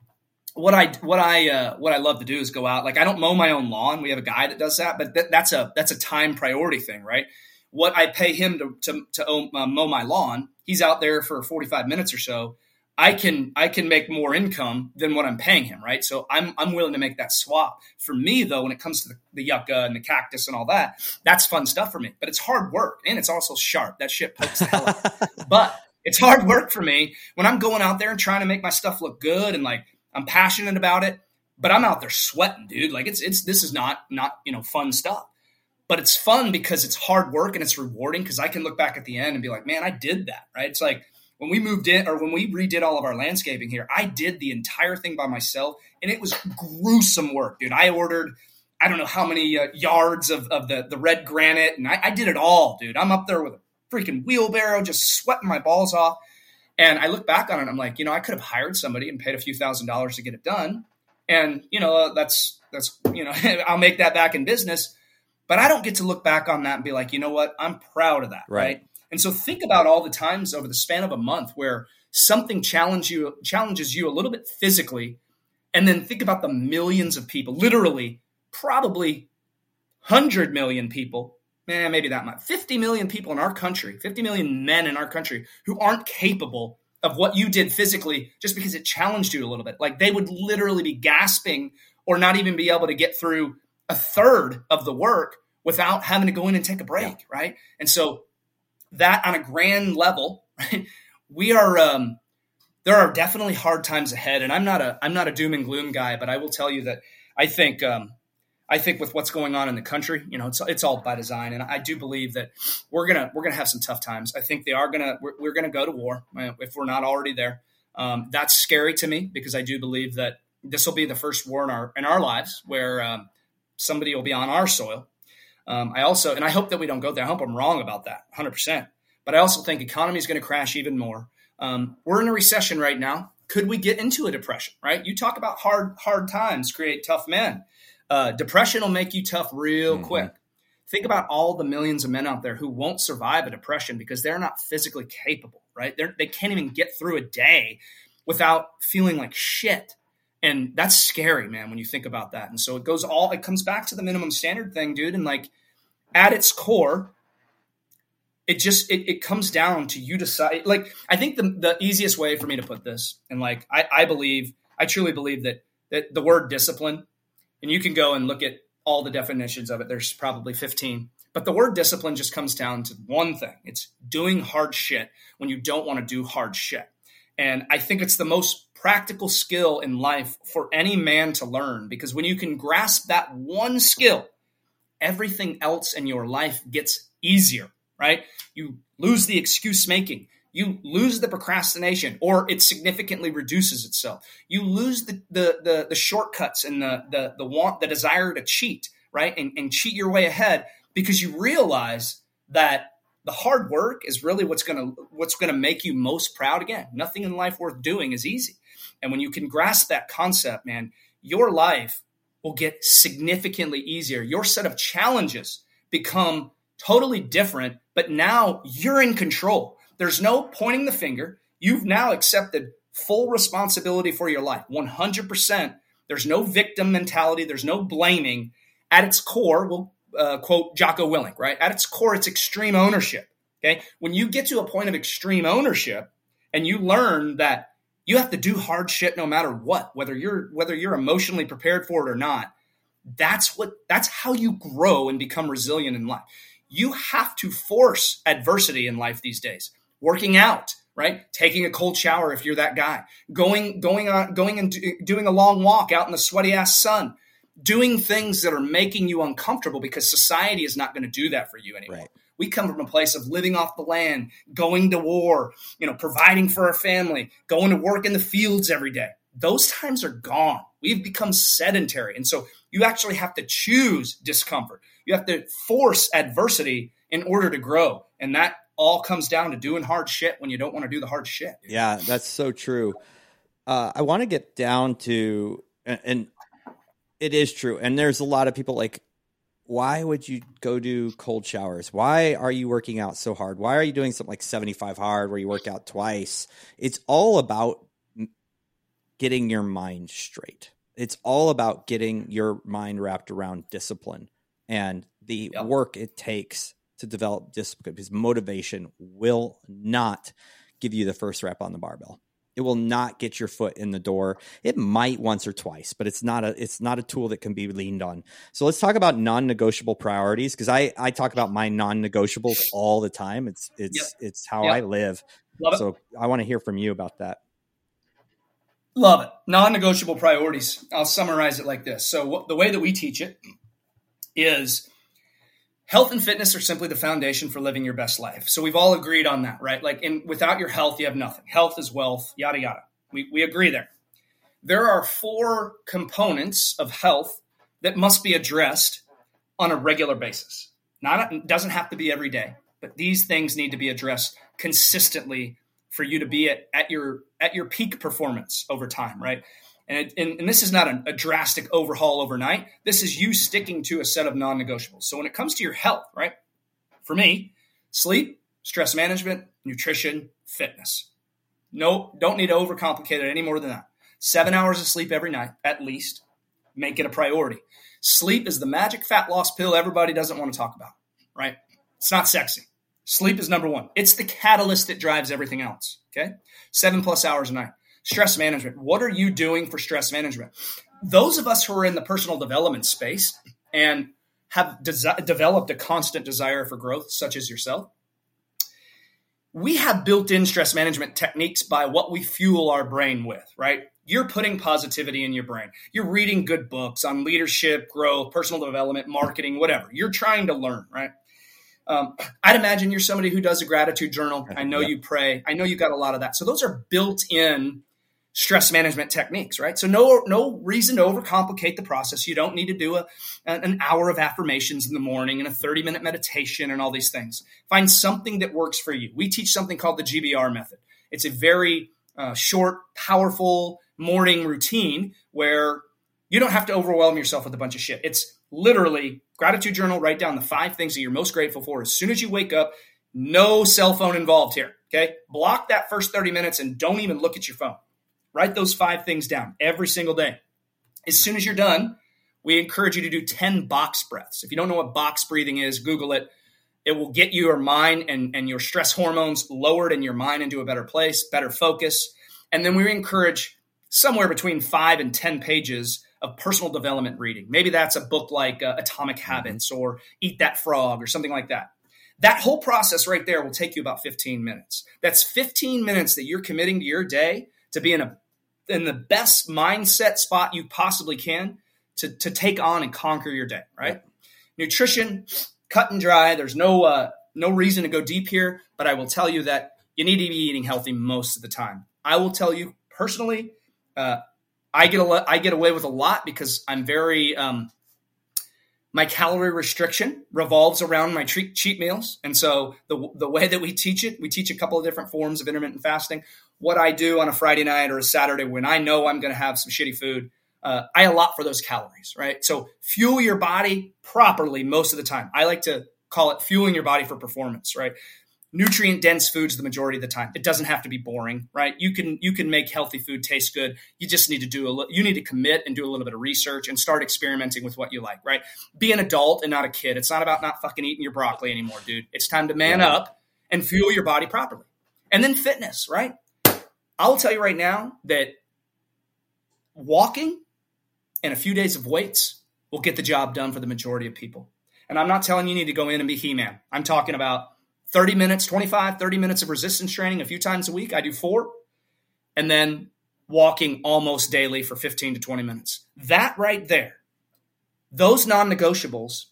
what I what I uh, what I love to do is go out. Like I don't mow my own lawn. We have a guy that does that, but that, that's a that's a time priority thing, right? What I pay him to to, to uh, mow my lawn, he's out there for 45 minutes or so. I can I can make more income than what I'm paying him, right? So I'm I'm willing to make that swap. For me though, when it comes to the, the yucca and the cactus and all that, that's fun stuff for me. But it's hard work and it's also sharp. That shit pokes the hell out. But it's hard work for me when I'm going out there and trying to make my stuff look good and like I'm passionate about it. But I'm out there sweating, dude. Like it's it's this is not not you know fun stuff. But it's fun because it's hard work and it's rewarding because I can look back at the end and be like, man, I did that, right? It's like when we moved in or when we redid all of our landscaping here, I did the entire thing by myself and it was gruesome work, dude. I ordered, I don't know how many uh, yards of, of the, the red granite and I, I did it all, dude. I'm up there with a freaking wheelbarrow, just sweating my balls off. And I look back on it, I'm like, you know, I could have hired somebody and paid a few thousand dollars to get it done. And, you know, uh, that's, that's, you know, I'll make that back in business. But I don't get to look back on that and be like, you know what? I'm proud of that. Right. right? And so think about all the times over the span of a month where something challenge you challenges you a little bit physically, and then think about the millions of people, literally, probably hundred million people, eh, maybe that much, fifty million people in our country, fifty million men in our country who aren't capable of what you did physically just because it challenged you a little bit. Like they would literally be gasping or not even be able to get through a third of the work without having to go in and take a break, right? And so that on a grand level, right, we are um, there are definitely hard times ahead, and I'm not a I'm not a doom and gloom guy, but I will tell you that I think um, I think with what's going on in the country, you know, it's it's all by design, and I do believe that we're gonna we're gonna have some tough times. I think they are gonna we're, we're gonna go to war uh, if we're not already there. Um, that's scary to me because I do believe that this will be the first war in our in our lives where um, somebody will be on our soil. Um, I also, and I hope that we don't go there. I hope I'm wrong about that, 100%. But I also think economy is going to crash even more. Um, we're in a recession right now. Could we get into a depression? Right? You talk about hard hard times create tough men. Uh, depression will make you tough real Mhm. quick. Think about all the millions of men out there who won't survive a depression because they're not physically capable. Right? They're, they can't even get through a day without feeling like shit and that's scary man when you think about that and so it goes all it comes back to the minimum standard thing dude and like at its core it just it, it comes down to you decide like i think the, the easiest way for me to put this and like I, I believe i truly believe that that the word discipline and you can go and look at all the definitions of it there's probably 15 but the word discipline just comes down to one thing it's doing hard shit when you don't want to do hard shit. And I think it's the most practical skill in life for any man to learn because when you can grasp that one skill, everything else in your life gets easier, right? You lose the excuse making. You lose the procrastination, or it significantly reduces itself. You lose the the the, the shortcuts and the the the want the desire to cheat, right? And, and cheat your way ahead because you realize that the hard work is really what's gonna what's gonna make you most proud. Again, nothing in life worth doing is easy. And when you can grasp that concept, man, your life will get significantly easier. Your set of challenges become totally different, but now you're in control. There's no pointing the finger. You've now accepted full responsibility for your life, 100%. There's no victim mentality, there's no blaming. At its core, we'll uh, quote Jocko Willink, right? At its core, it's extreme ownership. Okay. When you get to a point of extreme ownership and you learn that you have to do hard shit no matter what, whether you're whether you're emotionally prepared for it or not. That's what that's how you grow and become resilient in life. You have to force adversity in life these days. Working out, right? Taking a cold shower if you're that guy. Going going on going and doing a long walk out in the sweaty ass sun. Doing things that are making you uncomfortable because society is not going to do that for you anymore. Right. We come from a place of living off the land, going to war, you know, providing for our family, going to work in the fields every day. Those times are gone. We've become sedentary. And so you actually have to choose discomfort. You have to force adversity in order to grow. And that all comes down to doing hard shit when you don't want to do the hard shit. Yeah, that's so true. Uh, I want to get down to, and it is true. And there's a lot of people like, why would you go do cold showers? Why are you working out so hard? Why are you doing something like 75 hard where you work out twice? It's all about getting your mind straight. It's all about getting your mind wrapped around discipline and the yep. work it takes to develop discipline because motivation will not give you the first rep on the barbell. It will not get your foot in the door. It might once or twice, but it's not a it's not a tool that can be leaned on. So let's talk about non-negotiable priorities because I I talk about my non-negotiables all the time. It's it's yep. it's how yep. I live. Love so it. I want to hear from you about that. Love it. Non-negotiable priorities. I'll summarize it like this. So what, the way that we teach it is health and fitness are simply the foundation for living your best life. So we've all agreed on that, right? Like, without your health, you have nothing. Health is wealth, yada, yada. We, we agree there. There are four components of health that must be addressed on a regular basis. Not doesn't have to be every day, but these things need to be addressed consistently for you to be at, at your at your peak performance over time, right? And, it, and, and, this is not a, a, drastic overhaul overnight. This is you sticking to a set of non negotiables. So when it comes to your health, right? For me, sleep, stress management, nutrition, fitness. No, don't need to overcomplicate it any more than that. Seven hours of sleep every night, at least. Make it a priority. Sleep is the magic fat loss pill everybody doesn't want to talk about, right? It's not sexy. Sleep is number one. It's the catalyst that drives everything else. Okay. Seven plus hours a night. Stress management. What are you doing for stress management? Those of us who are in the personal development space and have desi- developed a constant desire for growth, such as yourself, we have built in stress management techniques by what we fuel our brain with, right? You're putting positivity in your brain. You're reading good books on leadership, growth, personal development, marketing, whatever. You're trying to learn, right? Um, I'd imagine you're somebody who does a gratitude journal. I know you pray. I know you got a lot of that. So those are built in stress management techniques, right? So no no reason to overcomplicate the process. You don't need to do a, an hour of affirmations in the morning and a 30 minute meditation and all these things. Find something that works for you. We teach something called the GBR method. It's a very uh, short, powerful morning routine where you don't have to overwhelm yourself with a bunch of shit. It's literally gratitude journal, write down the five things that you're most grateful for as soon as you wake up. No cell phone involved here. Okay. Block that first 30 minutes and don't even look at your phone. Write those five things down every single day. As soon as you're done, we encourage you to do 10 box breaths. If you don't know what box breathing is, Google it. It will get your mind and, and your stress hormones lowered and your mind into a better place, better focus. And then we encourage somewhere between five and 10 pages of personal development reading. Maybe that's a book like uh, Atomic mm-hmm. Habits or Eat That Frog or something like that. That whole process right there will take you about 15 minutes. That's 15 minutes that you're committing to your day to be in a in the best mindset spot you possibly can to, to take on and conquer your day, right? Nutrition, cut and dry. There's no uh, no reason to go deep here, but I will tell you that you need to be eating healthy most of the time. I will tell you personally, uh, I get a, I get away with a lot because I'm very um, my calorie restriction revolves around my treat, cheat meals. And so the, the way that we teach it, we teach a couple of different forms of intermittent fasting. What I do on a Friday night or a Saturday when I know I'm going to have some shitty food, uh, I allot for those calories, right? So fuel your body properly most of the time. I like to call it fueling your body for performance, right? Nutrient dense foods the majority of the time. It doesn't have to be boring, right? You can you can make healthy food taste good. You just need to do a you need to commit and do a little bit of research and start experimenting with what you like, right? Be an adult and not a kid. It's not about not fucking eating your broccoli anymore, dude. It's time to man right. up and fuel your body properly. And then fitness, right? I will tell you right now that walking and a few days of weights will get the job done for the majority of people. And I'm not telling you, you need to go in and be He-Man. I'm talking about 30 minutes, 25, 30 minutes of resistance training a few times a week. I do four. And then walking almost daily for 15 to 20 minutes. That right there, those non negotiables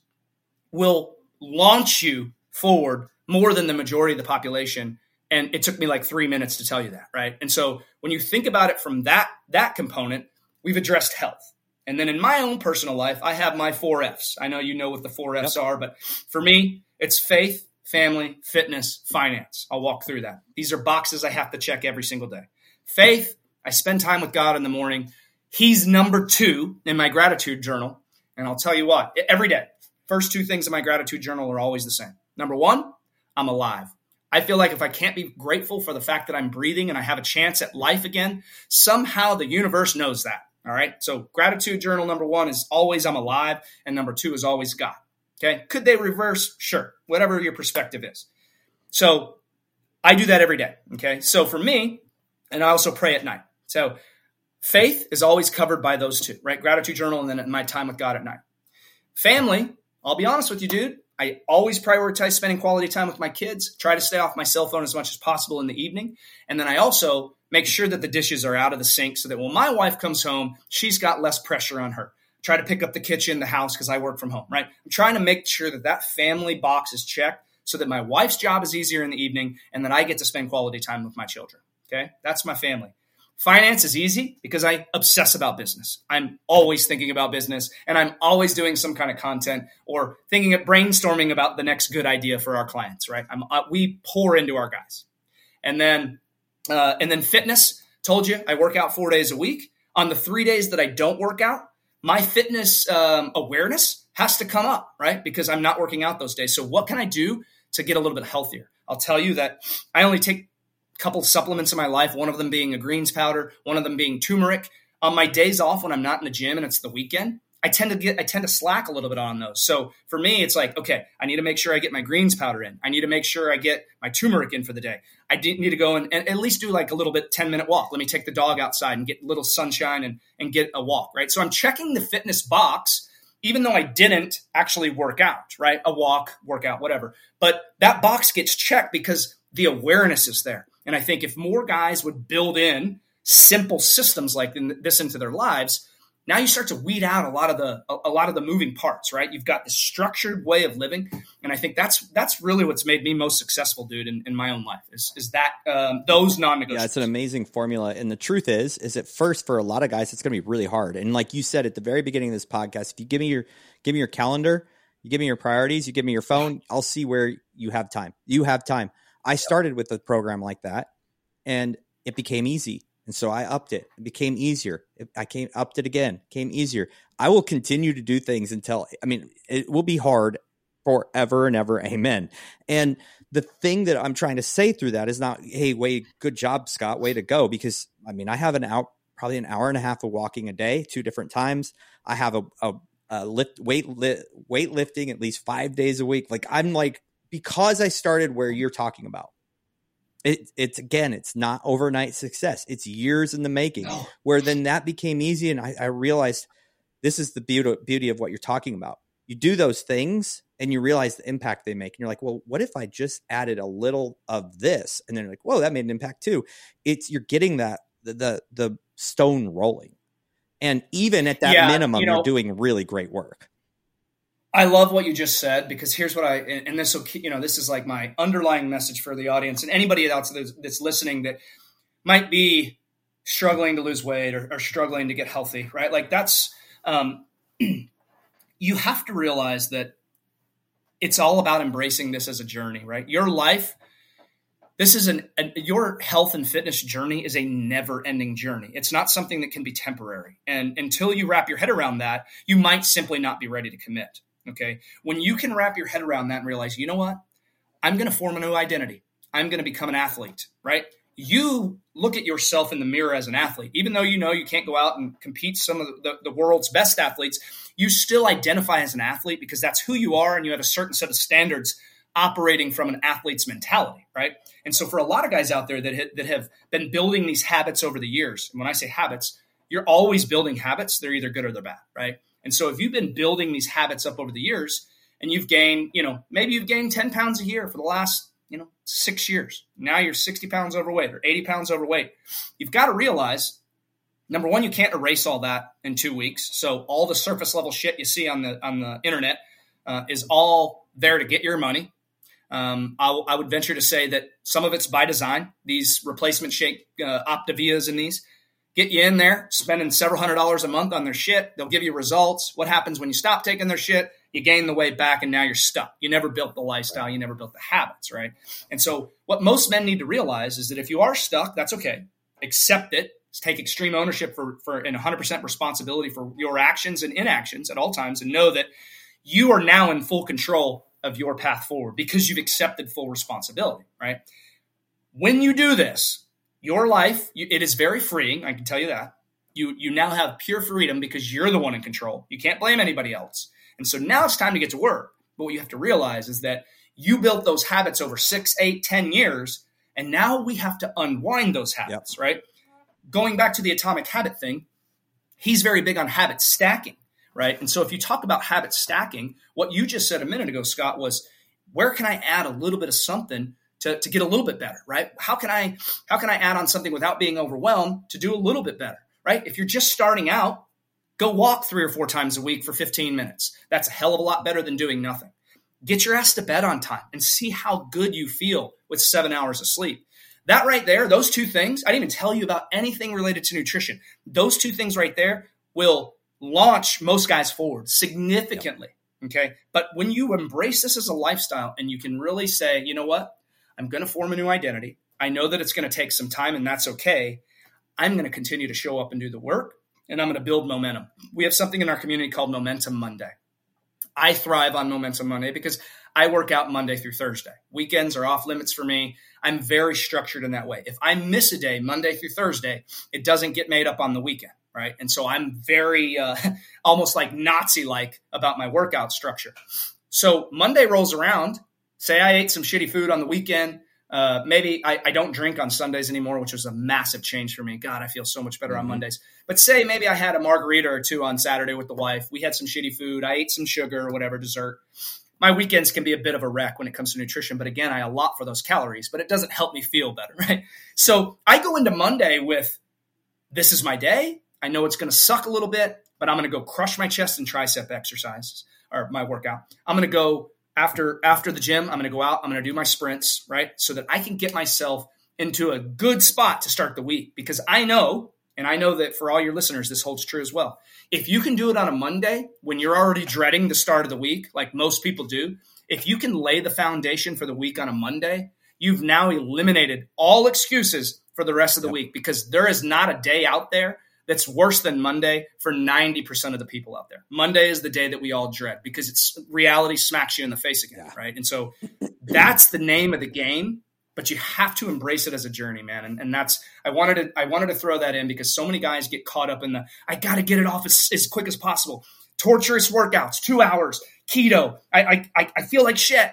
will launch you forward more than the majority of the population. And it took me like three minutes to tell you that, right? And so when you think about it from that that component, we've addressed health. And then in my own personal life, I have my four F's. I know you know what the four F's yep. are, but for me, it's faith, family, fitness, finance. I'll walk through that. These are boxes I have to check every single day. Faith, I spend time with God in the morning. He's number two in my gratitude journal. And I'll tell you what, every day, first two things in my gratitude journal are always the same. Number one, I'm alive. I feel like if I can't be grateful for the fact that I'm breathing and I have a chance at life again, somehow the universe knows that. All right. So, gratitude journal number one is always I'm alive, and number two is always God. Okay. Could they reverse? Sure. Whatever your perspective is. So I do that every day. Okay. So for me, and I also pray at night. So faith is always covered by those two, right? Gratitude journal and then my time with God at night. Family, I'll be honest with you, dude. I always prioritize spending quality time with my kids, try to stay off my cell phone as much as possible in the evening. And then I also make sure that the dishes are out of the sink so that when my wife comes home, she's got less pressure on her try to pick up the kitchen, the house, because I work from home, right? I'm trying to make sure that that family box is checked so that my wife's job is easier in the evening and that I get to spend quality time with my children. Okay. That's my family. Finance is easy because I obsess about business. I'm always thinking about business and I'm always doing some kind of content or thinking of brainstorming about the next good idea for our clients, right? I'm, uh, we pour into our guys. And then, uh, and then fitness, told you I work out four days a week. On the three days that I don't work out, my fitness um, awareness has to come up, right? Because I'm not working out those days. So what can I do to get a little bit healthier? I'll tell you that I only take a couple supplements in my life, one of them being a greens powder, one of them being turmeric. On my days off when I'm not in the gym and it's the weekend, I tend to get I tend to slack a little bit on those. So for me, it's like, okay, I need to make sure I get my greens powder in. I need to make sure I get my turmeric in for the day. I need to go and, and at least do like a little bit 10 minute walk. Let me take the dog outside and get a little sunshine and, and get a walk, right? So I'm checking the fitness box, even though I didn't actually work out, right? A walk, workout, whatever. But that box gets checked because the awareness is there. And I think if more guys would build in simple systems like this into their lives, now you start to weed out a lot of the a, lot of the moving parts right? You've got this structured way of living and i think that's that's really what's made me most successful dude in, in my own life is, is that um, those non-negotiables. Yeah it's an amazing formula and the truth is is at first for a lot of guys it's going to be really hard and like you said at the very beginning of this podcast if you give me your give me your calendar you give me your priorities you give me your phone i'll see where you have time you have time. I started with a program like that and it became easy and so I upped it. It became easier. I came upped it again, came easier. I will continue to do things until I mean it will be hard forever and ever. Amen. And the thing that I'm trying to say through that is not, hey, way good job, Scott, way to go. Because I mean, I have an out probably an hour and a half of walking a day, two different times. I have a, a, a lift weight li, weight lifting at least five days a week. Like I'm like because I started where you're talking about it, it's again, it's not overnight success. It's years in the making. No. Where then that became easy, and I, I realized this is the beauty beauty of what you're talking about. You do those things, and you realize the impact they make, and you're like, well, what if I just added a little of this? And then you're like, whoa, that made an impact too. It's you're getting that the the, the stone rolling, and even at that yeah, minimum, you know, you're doing really great work. I love what you just said because here's what I and this will you know this is like my underlying message for the audience and anybody else that's listening that might be struggling to lose weight or, or struggling to get healthy, right? Like that's um, you have to realize that it's all about embracing this as a journey, right? Your life this is an a, your health and fitness journey is a never ending journey it's not something that can be temporary and until you wrap your head around that you might simply not be ready to commit okay when you can wrap your head around that and realize you know what i'm going to form a new identity i'm going to become an athlete right you look at yourself in the mirror as an athlete even though you know you can't go out and compete some of the, the, world's best athletes you still identify as an athlete because that's who you are and you have a certain set of standards operating from an athlete's mentality, right? And so for a lot of guys out there that ha- that have been building these habits over the years, and when I say habits, you're always building habits. They're either good or they're bad, right? And so if you've been building these habits up over the years, and you've gained, you know, maybe you've gained 10 pounds a year for the last, you know, six years. Now you're 60 pounds overweight or 80 pounds overweight. You've got to realize number one, you can't erase all that in two weeks. So all the surface level shit you see on the on the internet uh, is all there to get your money. Um, I, I, would venture to say that some of it's by design. These replacement shake uh, Optavias and these get you in there, spending several hundred dollars a month on their shit. They'll give you results. What happens when you stop taking their shit? You gain the weight back, and now you're stuck. You never built the lifestyle. You never built the habits, right? And so, what most men need to realize is that if you are stuck, that's okay. Accept it. Take extreme ownership for, for and 100% responsibility for your actions and inactions at all times, and know that you are now in full control of your path forward because you've accepted full responsibility, right? When you do this, your life, you, it is very freeing. I can tell you that. You, you now have pure freedom because you're the one in control. You can't blame anybody else. And so now it's time to get to work. But what you have to realize is that you built those habits over six, eight, ten years, and now we have to unwind those habits, yep. right? Going back to the atomic habit thing, he's very big on habit stacking right? And so if you talk about habit stacking, what you just said a minute ago, Scott, was where can I add a little bit of something to, to get a little bit better, right? How can I how can I add on something without being overwhelmed to do a little bit better, right? If you're just starting out, go walk three or four times a week for 15 minutes. That's a hell of a lot better than doing nothing. Get your ass to bed on time and see how good you feel with seven hours of sleep. That right there, those two things, I didn't even tell you about anything related to nutrition. Those two things right there will launch most guys forward significantly. Yep. Okay. But when you embrace this as a lifestyle and you can really say, you know what? I'm going to form a new identity. I know that it's going to take some time and that's okay. I'm going to continue to show up and do the work and I'm going to build momentum. We have something in our community called Momentum Monday. I thrive on Momentum Monday because I work out Monday through Thursday. Weekends are off limits for me. I'm very structured in that way. If I miss a day, Monday through Thursday, it doesn't get made up on the weekend right? And so I'm very uh, almost like Nazi like about my workout structure. So Monday rolls around. Say I ate some shitty food on the weekend. Uh, maybe I, I, don't drink on Sundays anymore, which was a massive change for me. God, I feel so much better mm-hmm. on Mondays. But say maybe I had a margarita or two on Saturday with the wife. We had some shitty food. I ate some sugar or whatever dessert. My weekends can be a bit of a wreck when it comes to nutrition, but again, I allot for those calories, but it doesn't help me feel better, right? So I go into Monday with this is my day. I know it's going to suck a little bit, but I'm going to go crush my chest and tricep exercises or my workout. I'm going to go after after the gym. I'm going to go out. I'm going to do my sprints right so that I can get myself into a good spot to start the week because I know and I know that for all your listeners this holds true as well. If you can do it on a Monday when you're already dreading the start of the week like most people do, if you can lay the foundation for the week on a Monday, you've now eliminated all excuses for the rest of the yep. week because there is not a day out there that's worse than Monday for 90% of the people out there. Monday is the day that we all dread because it's reality smacks you in the face again, yeah. right? And so that's the name of the game, but you have to embrace it as a journey, man. And, and that's I wanted to I wanted to throw that in because so many guys get caught up in the I got to get it off as, as quick as possible. Torturous workouts, two hours, keto. I, I I feel like shit,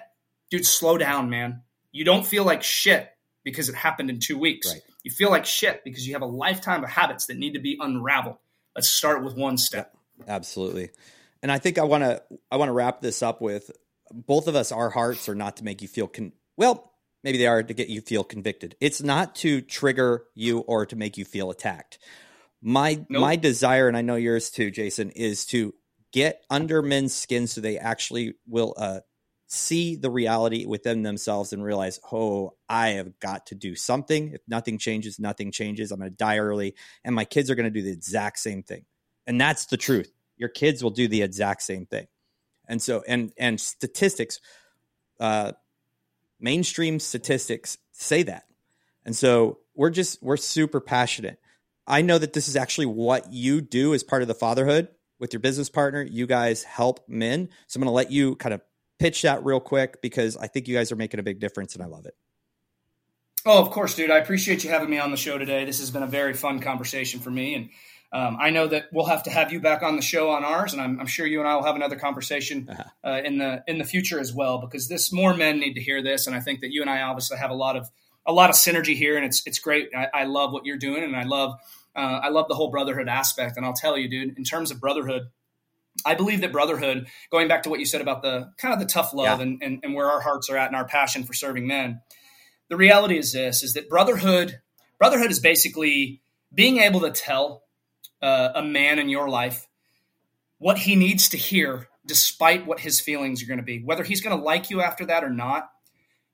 dude. Slow down, man. You don't feel like shit because it happened in two weeks. Right. You feel like shit because you have a lifetime of habits that need to be unraveled. Let's start with one step. Absolutely. And I think I want to I want to wrap this up with both of us our hearts are not to make you feel con- well, maybe they are to get you feel convicted. It's not to trigger you or to make you feel attacked. My nope. my desire and I know yours too, Jason, is to get under men's skin so they actually will uh, see the reality within themselves and realize, oh, I have got to do something. If nothing changes, nothing changes. I'm going to die early, and my kids are going to do the exact same thing. And that's the truth. Your kids will do the exact same thing. And so, and and statistics, uh, mainstream statistics say that. And so we're just we're super passionate. I know that this is actually what you do as part of the fatherhood with your business partner. You guys help men. So I'm going to let you kind of pitch that real quick because I think you guys are making a big difference and I love it. Oh, of course, dude. I appreciate you having me on the show today. This has been a very fun conversation for me. And um, I know that we'll have to have you back on the show on ours, and I'm, I'm sure you and I will have another conversation uh-huh. uh, in the in the future as well, because this more men need to hear this, and I think that you and I obviously have a lot of a lot of synergy here, and it's it's great. I, I love what you're doing, and I love uh, I love the whole brotherhood aspect. And I'll tell you, dude, in terms of brotherhood, I believe that brotherhood, going back to what you said about the kind of the tough love yeah. and, and, and where our hearts are at and our passion for serving men, the reality is this: is that brotherhood brotherhood is basically being able to tell uh, a man in your life what he needs to hear, despite what his feelings are going to be, whether he's going to like you after that or not.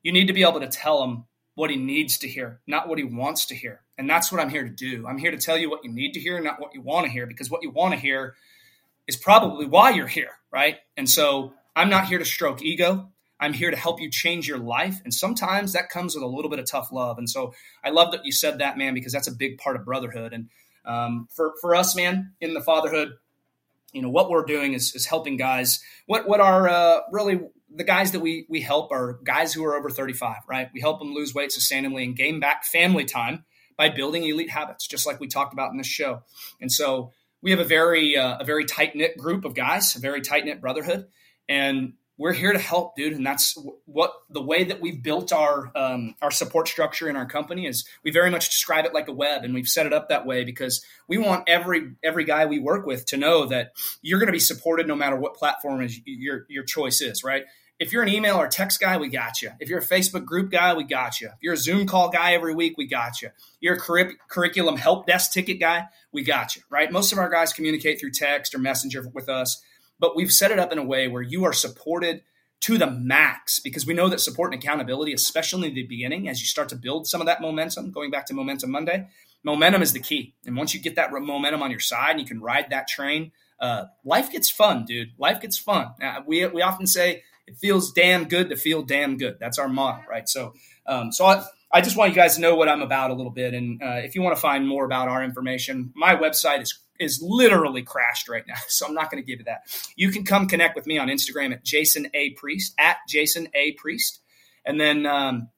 You need to be able to tell him what he needs to hear, not what he wants to hear. And that's what I'm here to do. I'm here to tell you what you need to hear, not what you want to hear, because what you want to hear is probably why you're here, right? And so I'm not here to stroke ego. I'm here to help you change your life. And sometimes that comes with a little bit of tough love. And so I love that you said that, man, because that's a big part of brotherhood. And um, for, for us, man, in the fatherhood, you know, what we're doing is, is helping guys. What, what are uh, really the guys that we, we help are guys who are over 35, right? We help them lose weight sustainably and gain back family time by building elite habits, just like we talked about in this show. And so we have a very uh, a very tight knit group of guys, a very tight knit brotherhood, and we're here to help, dude. And that's what the way that we've built our um, our support structure in our company is. We very much describe it like a web, and we've set it up that way because we want every every guy we work with to know that you're going to be supported no matter what platform is your your choice is, right? If you're an email or text guy, we got you. If you're a Facebook group guy, we got you. If you're a Zoom call guy every week, we got you. You're a curri- curriculum help desk ticket guy, we got you, right? Most of our guys communicate through text or messenger with us, but we've set it up in a way where you are supported to the max because we know that support and accountability, especially in the beginning, as you start to build some of that momentum, going back to Momentum Monday, momentum is the key. And once you get that momentum on your side and you can ride that train, uh, life gets fun, dude. Life gets fun. Uh, we, we often say, it feels damn good to feel damn good. That's our motto, right? So, um, so I, I just want you guys to know what I'm about a little bit. And uh, if you want to find more about our information, my website is is literally crashed right now, so I'm not going to give you that. You can come connect with me on Instagram at Jason A Priest at Jason A Priest, and then um,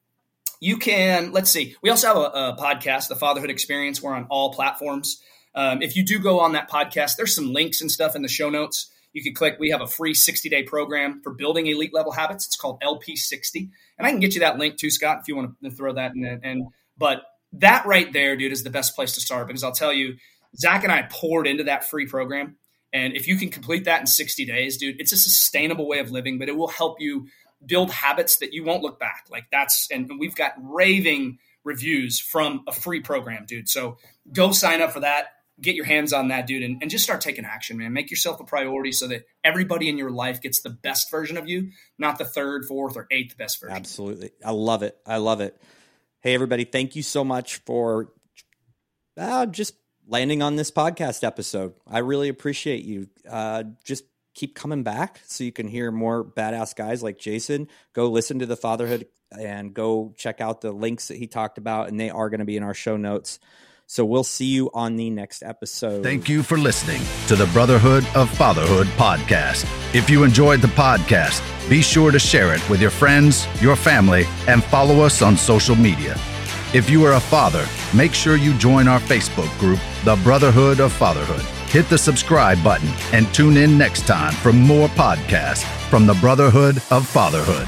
you can let's see. We also have a, a, podcast, the Fatherhood Experience. We're on all platforms. Um, if you do go on that podcast, there's some links and stuff in the show notes you can click. We have a free 60 day program for building elite level habits. It's called LP60, and I can get you that link too, Scott, if you want to throw that in. And but that right there, dude, is the best place to start because I'll tell you, Zach and I poured into that free program, and if you can complete that in 60 days, dude, it's a sustainable way of living, but it will help you build habits that you won't look back. Like that's, and we've got raving reviews from a free program, dude. So go sign up for that get your hands on that dude and, and, just start taking action man. Make yourself a priority so that everybody in your life gets the best version of you not the third fourth or eighth best version. Absolutely. I love it. I love it. Hey everybody thank you so much for uh, just landing on this podcast episode. I really appreciate you. Uh, just keep coming back so you can hear more badass guys like jason. Go listen to the fatherhood and go check out the links that he talked about and they are going to be in our show notes so we'll see you on the next episode. Thank you for listening to the Brotherhood of Fatherhood podcast. If you enjoyed the podcast, be sure to share it with your friends, your family, and follow us on social media. If you are a father, make sure you join our Facebook group, The Brotherhood of Fatherhood. Hit the subscribe button and tune in next time for more podcasts from the Brotherhood of Fatherhood.